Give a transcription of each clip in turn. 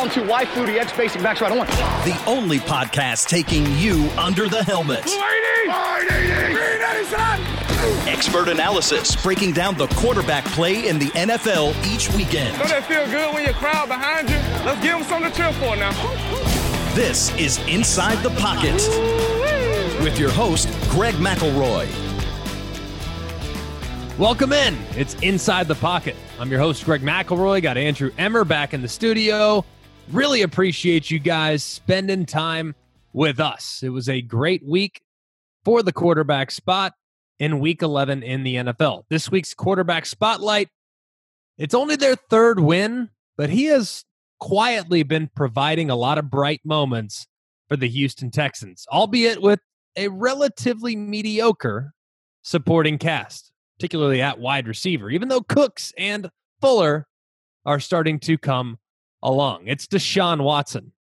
down to why Flutie X basic backs right. I want The only podcast taking you under the helmet. Expert analysis breaking down the quarterback play in the NFL each weekend. Don't that feel good when your crowd behind you? Let's give them something to cheer for now. This is Inside the Pocket with your host, Greg McElroy. Welcome in. It's Inside the Pocket. I'm your host, Greg McElroy. Got Andrew Emmer back in the studio. Really appreciate you guys spending time with us. It was a great week for the quarterback spot in week 11 in the NFL. This week's quarterback spotlight, it's only their third win, but he has quietly been providing a lot of bright moments for the Houston Texans, albeit with a relatively mediocre supporting cast particularly at wide receiver, even though Cooks and Fuller are starting to come along. It's Deshaun Watson,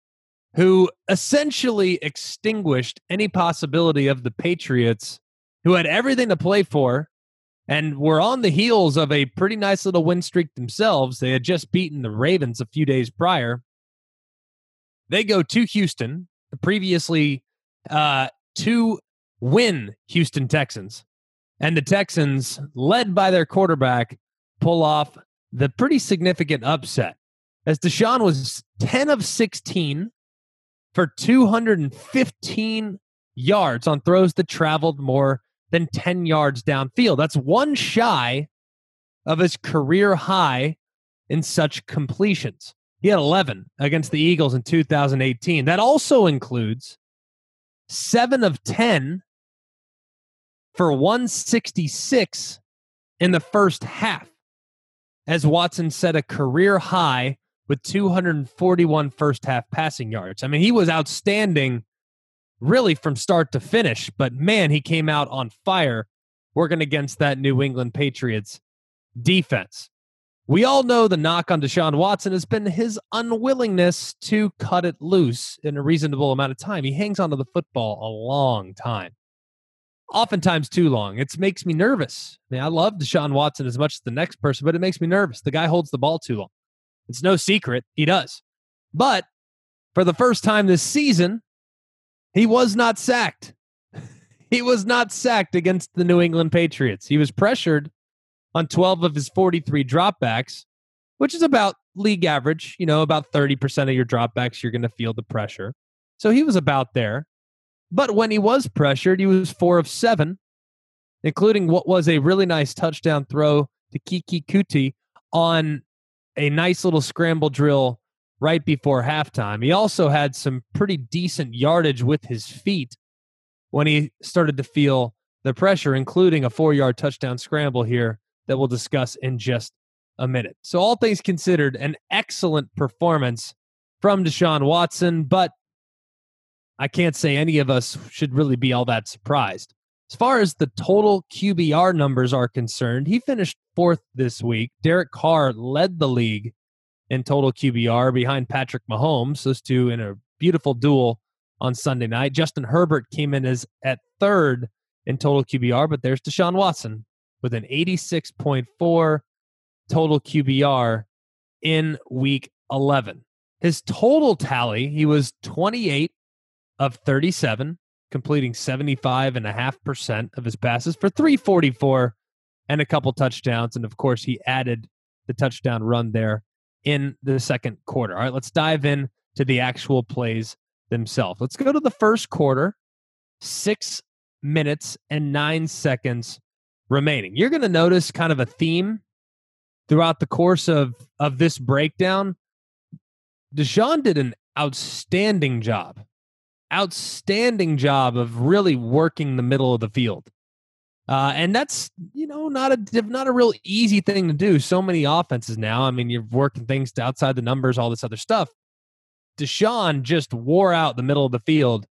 who essentially extinguished any possibility of the Patriots, who had everything to play for and were on the heels of a pretty nice little win streak themselves. They had just beaten the Ravens a few days prior. They go to Houston, the previously uh, to win Houston Texans and the Texans, led by their quarterback, pull off the pretty significant upset. As Deshaun was 10 of 16 for 215 yards on throws that traveled more than 10 yards downfield. That's one shy of his career high in such completions. He had 11 against the Eagles in 2018. That also includes 7 of 10 for 166 in the first half, as Watson set a career high with 241 first half passing yards. I mean, he was outstanding really from start to finish, but man, he came out on fire working against that New England Patriots defense. We all know the knock on Deshaun Watson has been his unwillingness to cut it loose in a reasonable amount of time. He hangs onto the football a long time oftentimes too long. It makes me nervous. I mean, I love Deshaun Watson as much as the next person, but it makes me nervous. The guy holds the ball too long. It's no secret he does. But for the first time this season, he was not sacked. he was not sacked against the New England Patriots. He was pressured on 12 of his 43 dropbacks, which is about league average. You know, about 30% of your dropbacks, you're going to feel the pressure. So he was about there. But when he was pressured, he was four of seven, including what was a really nice touchdown throw to Keke Coutee on a nice little scramble drill right before halftime. He also had some pretty decent yardage with his feet when he started to feel the pressure, including a four yard touchdown scramble here that we'll discuss in just a minute. So, all things considered, an excellent performance from Deshaun Watson, but I can't say any of us should really be all that surprised. As far as the total QBR numbers are concerned, he finished fourth this week. Derek Carr led the league in total QBR behind Patrick Mahomes. Those two in a beautiful duel on Sunday night. Justin Herbert came in as at third in total QBR, but there's Deshaun Watson with an 86.4 total QBR in week 11. His total tally, he was 28 of 37, completing 75.5% of his passes for 344 and a couple touchdowns. And of course, he added the touchdown run there in the second quarter. All right, let's dive in to the actual plays themselves. Let's go to the first quarter, six minutes and nine seconds remaining. You're going to notice kind of a theme throughout the course of, of this breakdown. Deshaun did an outstanding job outstanding job of really working the middle of the field. Uh, and that's you know not a not a real easy thing to do. So many offenses now. I mean, you're working things outside the numbers, all this other stuff. Deshaun just wore out the middle of the field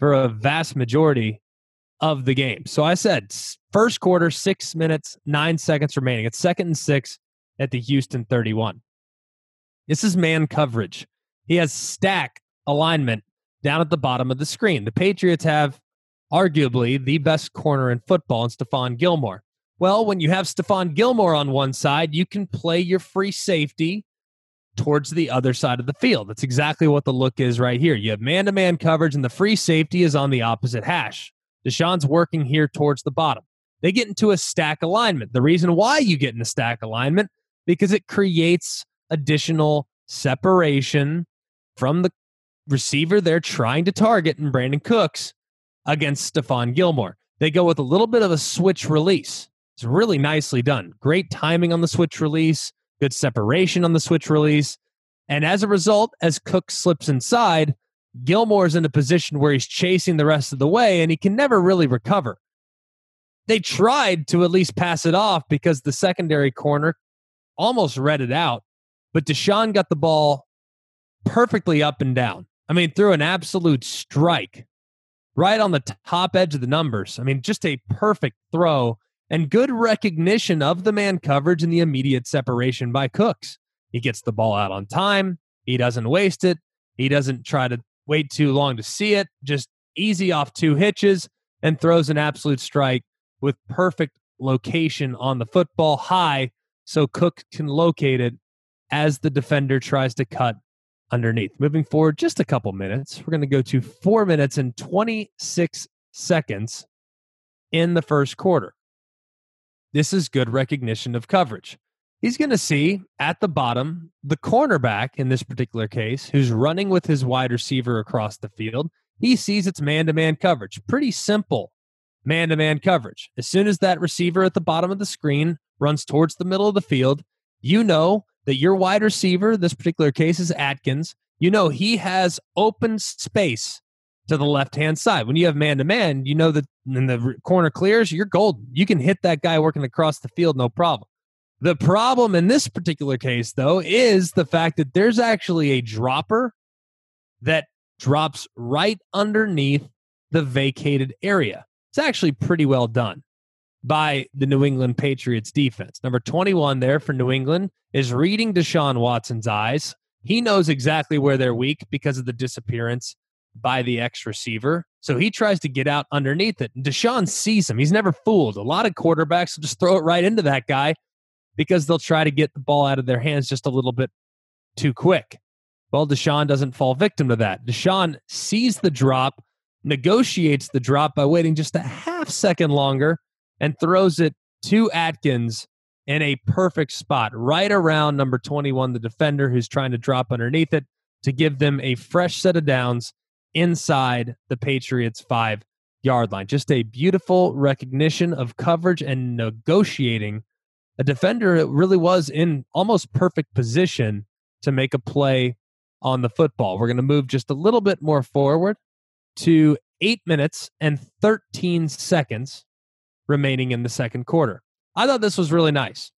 for a vast majority of the game. So I said first quarter, six minutes, nine seconds remaining. It's second and six at the Houston 31. This is man coverage. He has stack alignment down at the bottom of the screen. The Patriots have arguably the best corner in football in Stephon Gilmore. Well, when you have Stephon Gilmore on one side, you can play your free safety towards the other side of the field. That's exactly what the look is right here. You have man to man coverage, and the free safety is on the opposite hash. Deshaun's working here towards the bottom. They get into a stack alignment. The reason why you get in a stack alignment because it creates additional separation from the receiver they're trying to target in Brandin Cooks against Stephon Gilmore. They go with a little bit of a switch release. It's really nicely done. Great timing on the switch release, good separation on the switch release. And as a result, as Cook slips inside, Gilmore's in a position where he's chasing the rest of the way and he can never really recover. They tried to at least pass it off because the secondary corner almost read it out, but Deshaun got the ball perfectly up and down. I mean, threw an absolute strike right on the top edge of the numbers. I mean, just a perfect throw and good recognition of the man coverage and the immediate separation by Cooks. He gets the ball out on time. He doesn't waste it. He doesn't try to wait too long to see it. Just easy off two hitches and throws an absolute strike with perfect location on the football high so Cook can locate it as the defender tries to cut underneath. Moving forward just a couple minutes, we're going to go to four minutes and 26 seconds in the first quarter. This is good recognition of coverage. He's going to see at the bottom the cornerback in this particular case who's running with his wide receiver across the field. He sees it's man to man coverage. Pretty simple man to man coverage. As soon as that receiver at the bottom of the screen runs towards the middle of the field, you know that your wide receiver, this particular case is Akins, you know he has open space to the left hand side. When you have man to man, you know that in the corner clears, you're golden. You can hit that guy working across the field, no problem. The problem in this particular case, though, is the fact that there's actually a dropper that drops right underneath the vacated area. It's actually pretty well done by the New England Patriots defense. Number 21 there for New England is reading Deshaun Watson's eyes. He knows exactly where they're weak because of the disappearance by the X receiver. So he tries to get out underneath it. And Deshaun sees him. He's never fooled. A lot of quarterbacks will just throw it right into that guy because they'll try to get the ball out of their hands just a little bit too quick. Well, Deshaun doesn't fall victim to that. Deshaun sees the drop, negotiates the drop by waiting just a half second longer, and throws it to Akins in a perfect spot, right around number 21, the defender who's trying to drop underneath it to give them a fresh set of downs inside the Patriots' five yard line. Just a beautiful recognition of coverage and negotiating. A defender that really was in almost perfect position to make a play on the football. We're going to move just a little bit more forward to eight minutes and 13 seconds remaining in the second quarter. I thought this was really nice.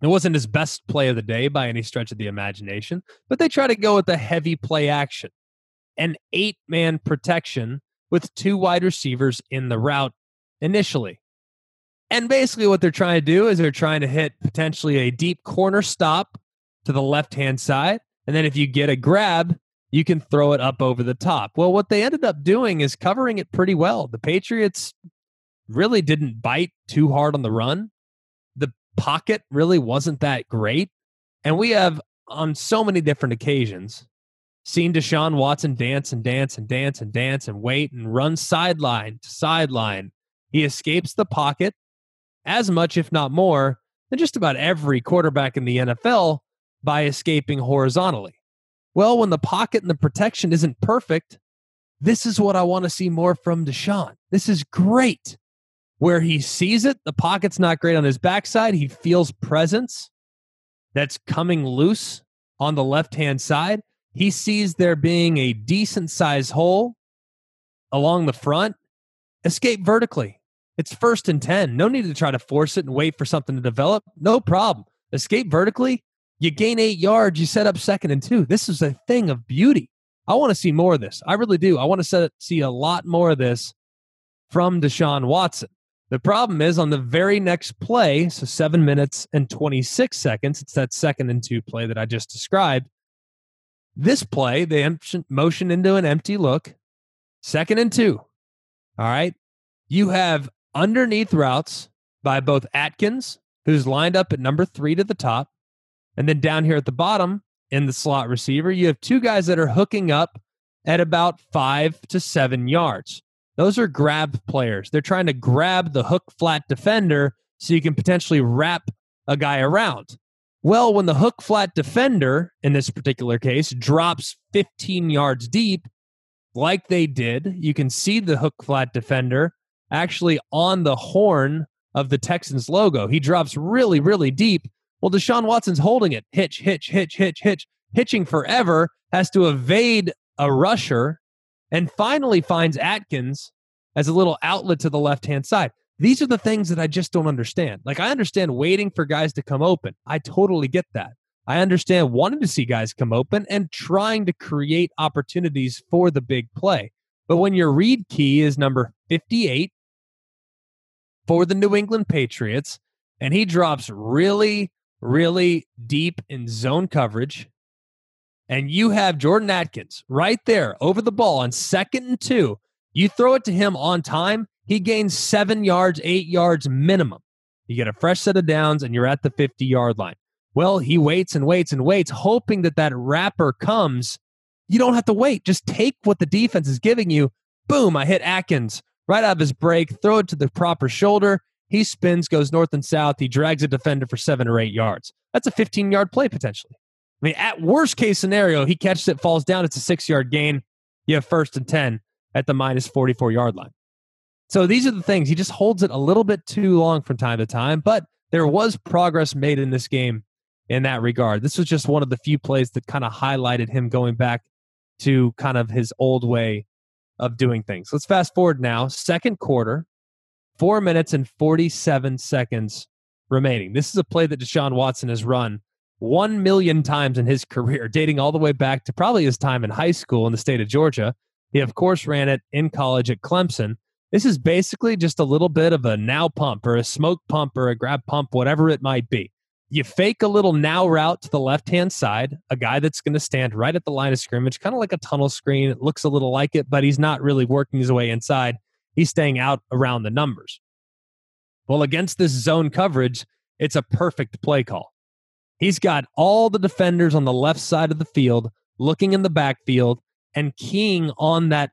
It wasn't his best play of the day by any stretch of the imagination, but they try to go with a heavy play action. An eight man protection with two wide receivers in the route initially. And basically, what they're trying to do is they're trying to hit potentially a deep corner stop to the left hand side. And then if you get a grab, you can throw it up over the top. Well, what they ended up doing is covering it pretty well. The Patriots really didn't bite too hard on the run. The pocket really wasn't that great. And we have, on so many different occasions, seen Deshaun Watson dance and dance and dance and dance and wait and run sideline to sideline. He escapes the pocket as much, if not more, than just about every quarterback in the NFL by escaping horizontally. Well, when the pocket and the protection isn't perfect, this is what I want to see more from Deshaun. This is great where he sees it. The pocket's not great on his backside. He feels presence that's coming loose on the left hand side. He sees there being a decent size hole along the front. Escape vertically. It's first and 10. No need to try to force it and wait for something to develop. No problem. Escape vertically. You gain eight yards. You set up second and two. This is a thing of beauty. I want to see more of this. I really do. I want to see a lot more of this from Deshaun Watson. The problem is on the very next play, so seven minutes and 26 seconds, it's that second and two play that I just described. This play, they motion into an empty look, second and two. All right. You have underneath routes by both Akins, who's lined up at number three to the top, And then down here at the bottom in the slot receiver, you have two guys that are hooking up at about five to seven yards. Those are grab players. They're trying to grab the hook flat defender so you can potentially wrap a guy around. Well, when the hook flat defender, in this particular case, drops 15 yards deep, like they did, you can see the hook flat defender actually on the horn of the Texans logo. He drops really, really deep. Well, Deshaun Watson's holding it. Hitch, hitch, hitch, hitch, hitch, hitching forever, has to evade a rusher, and finally finds Akins as a little outlet to the left hand side. These are the things that I just don't understand. Like, I understand waiting for guys to come open. I totally get that. I understand wanting to see guys come open and trying to create opportunities for the big play. But when your read key is number 58 for the New England Patriots, and he drops really, really deep in zone coverage, and you have Jordan Akins right there over the ball on second and two, you throw it to him on time, he gains seven yards, eight yards minimum. You get a fresh set of downs and you're at the 50 yard line. Well, he waits and waits and waits, hoping that that wrapper comes. You don't have to wait. Just take what the defense is giving you. Boom, I hit Akins right out of his break, throw it to the proper shoulder. He spins, goes north and south. He drags a defender for seven or eight yards. That's a 15 yard play potentially. I mean, at worst case scenario, he catches it, falls down. It's a six yard gain. You have first and 10 at the minus 44 yard line. So these are the things. He just holds it a little bit too long from time to time, but there was progress made in this game in that regard. This was just one of the few plays that kind of highlighted him going back to kind of his old way of doing things. Let's fast forward now, second quarter, four minutes and 47 seconds remaining. This is a play that Deshaun Watson has run one million times in his career, dating all the way back to probably his time in high school in the state of Georgia. He, of course, ran it in college at Clemson. This is basically just a little bit of a now pump or a smoke pump or a grab pump, whatever it might be. You fake a little now route to the left hand side, a guy that's going to stand right at the line of scrimmage, kind of like a tunnel screen. It looks a little like it, but he's not really working his way inside. He's staying out around the numbers. Well, against this zone coverage, it's a perfect play call. He's got all the defenders on the left side of the field looking in the backfield and keying on that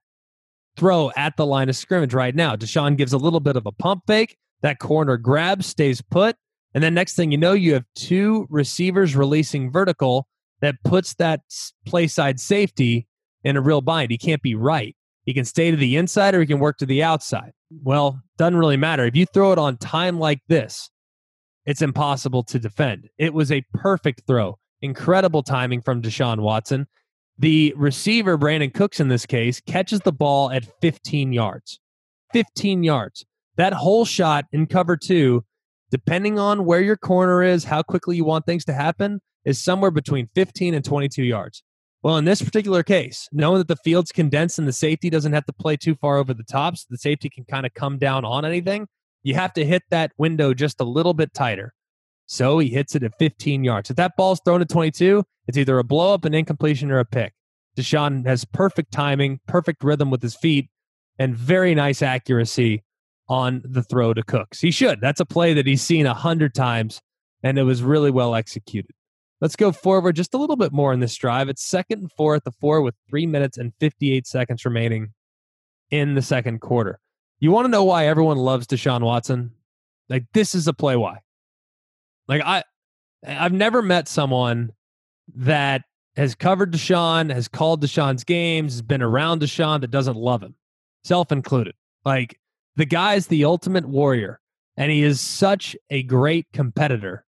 throw at the line of scrimmage right now. Deshaun gives a little bit of a pump fake. That corner grabs, stays put. And then next thing you know, you have two receivers releasing vertical that puts that play side safety in a real bind. He can't be right. He can stay to the inside or he can work to the outside. Well, doesn't really matter. If you throw it on time like this, it's impossible to defend. It was a perfect throw. Incredible timing from Deshaun Watson. The receiver, Brandin Cooks in this case, catches the ball at 15 yards. 15 yards. That whole shot in cover two, depending on where your corner is, how quickly you want things to happen, is somewhere between 15 and 22 yards. Well, in this particular case, knowing that the field's condensed and the safety doesn't have to play too far over the top, so the safety can kind of come down on anything, you have to hit that window just a little bit tighter. So he hits it at 15 yards. If that ball's thrown at 22, it's either a blow up, an incompletion, or a pick. Deshaun has perfect timing, perfect rhythm with his feet, and very nice accuracy on the throw to Cooks. He should. That's a play that he's seen a hundred times, and it was really well executed. Let's go forward just a little bit more in this drive. It's second and four at the four with three minutes and 58 seconds remaining in the second quarter. You want to know why everyone loves Deshaun Watson? Like, this is a play why. Like I I've never met someone that has covered Deshaun, has called Deshaun's games, has been around Deshaun that doesn't love him, self included. Like the guy's the ultimate warrior, and he is such a great competitor,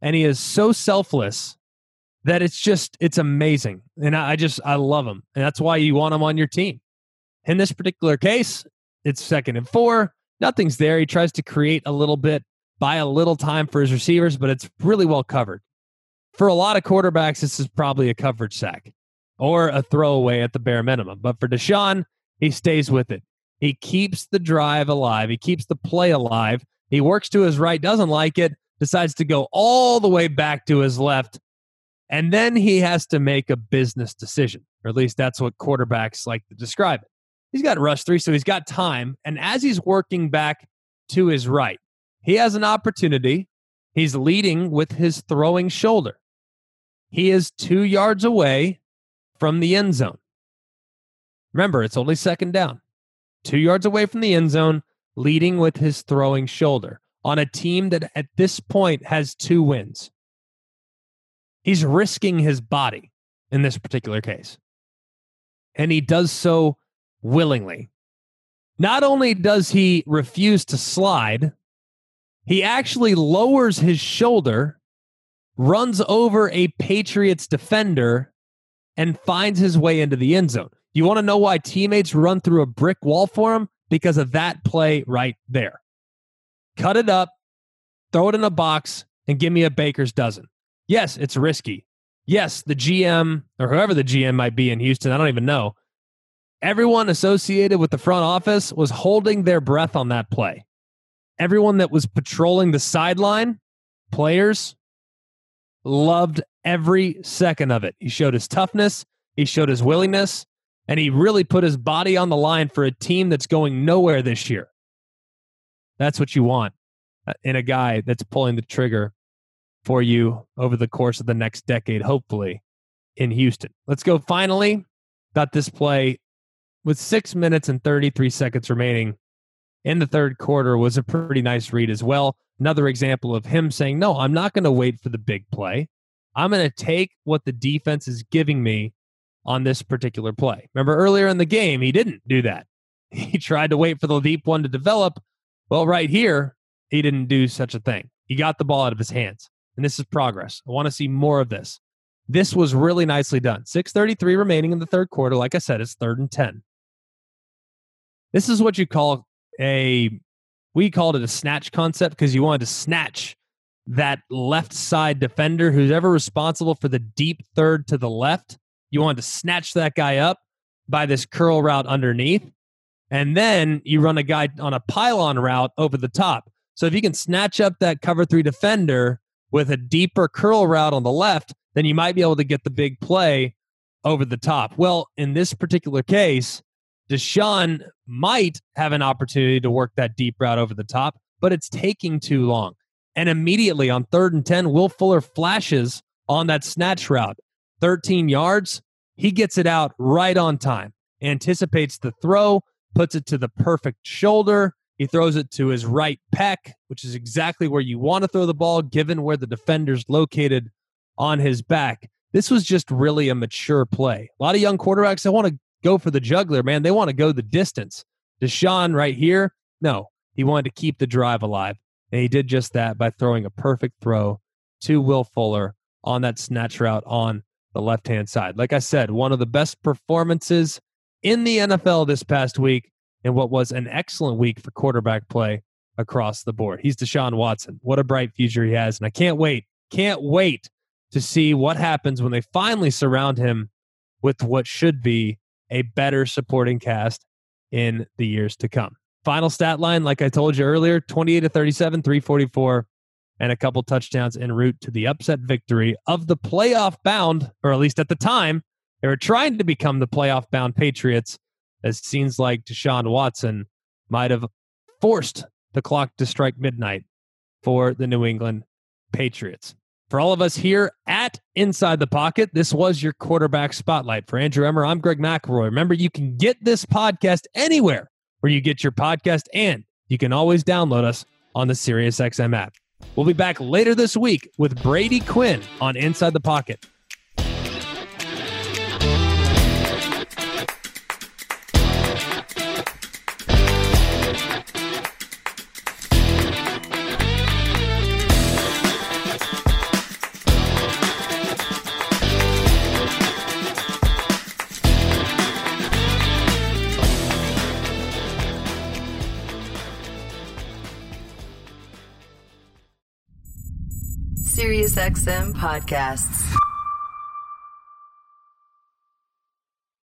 and he is so selfless that it's just it's amazing, and I, I just I love him, and that's why you want him on your team. In this particular case, it's second and four. Nothing's there. He tries to create a little bit buy a little time for his receivers, but it's really well covered. For a lot of quarterbacks, this is probably a coverage sack or a throwaway at the bare minimum. But for Deshaun, he stays with it. He keeps the drive alive. He keeps the play alive. He works to his right, doesn't like it, decides to go all the way back to his left. And then he has to make a business decision, or at least that's what quarterbacks like to describe it. He's got rush three, so he's got time. And as he's working back to his right, he has an opportunity. He's leading with his throwing shoulder. He is two yards away from the end zone. Remember, it's only second down. Two yards away from the end zone, leading with his throwing shoulder on a team that at this point has two wins. He's risking his body in this particular case. And he does so willingly. Not only does he refuse to slide, he actually lowers his shoulder, runs over a Patriots defender, and finds his way into the end zone. You want to know why teammates run through a brick wall for him? Because of that play right there. Cut it up, throw it in a box, and give me a baker's dozen. Yes, it's risky. Yes, the GM or whoever the GM might be in Houston, I don't even know. Everyone associated with the front office was holding their breath on that play. Everyone that was patrolling the sideline, players, loved every second of it. He showed his toughness, he showed his willingness, and he really put his body on the line for a team that's going nowhere this year. That's what you want uh, in a guy that's pulling the trigger for you over the course of the next decade, hopefully, in Houston. Let's go finally. Got this play with six minutes and 33 seconds remaining in the third quarter was a pretty nice read as well. Another example of him saying, No, I'm not going to wait for the big play. I'm going to take what the defense is giving me on this particular play. Remember earlier in the game, he didn't do that. He tried to wait for the deep one to develop. Well, right here, he didn't do such a thing. He got the ball out of his hands. And this is progress. I want to see more of this. This was really nicely done. 633 remaining in the third quarter. Like I said, it's third and 10. This is what you call a, we called it a snatch concept because you wanted to snatch that left side defender who's ever responsible for the deep third to the left you wanted to snatch that guy up by this curl route underneath. And then you run a guy on a pylon route over the top. So if you can snatch up that cover three defender with a deeper curl route on the left, then you might be able to get the big play over the top. Well, in this particular case, Deshaun might have an opportunity to work that deep route over the top, but it's taking too long. And immediately on third and 10, Will Fuller flashes on that snatch route. 13 yards. He gets it out right on time, anticipates the throw, puts it to the perfect shoulder. He throws it to his right pec, which is exactly where you want to throw the ball, given where the defender's located on his back. This was just really a mature play. A lot of young quarterbacks, I want to go for the juggler, man. They want to go the distance. Deshaun right here, no, he wanted to keep the drive alive. And he did just that by throwing a perfect throw to Will Fuller on that snatch route on the left hand side. Like I said, one of the best performances in the NFL this past week and what was an excellent week for quarterback play across the board. He's Deshaun Watson. What a bright future he has. And I can't wait, can't wait to see what happens when they finally surround him with what should be a better supporting cast in the years to come. Final stat line, like I told you earlier 28 to 37, 344 and a couple touchdowns en route to the upset victory of the playoff bound, or at least at the time, they were trying to become the playoff bound Patriots. As it seems like Deshaun Watson might have forced the clock to strike midnight for the New England Patriots. For all of us here at Inside the Pocket, this was your quarterback spotlight. For Andrew Emmer, I'm Greg McElroy. Remember, you can get this podcast anywhere where you get your podcast, and you can always download us on the SiriusXM app. We'll be back later this week with Brady Quinn on Inside the Pocket. SiriusXM podcasts.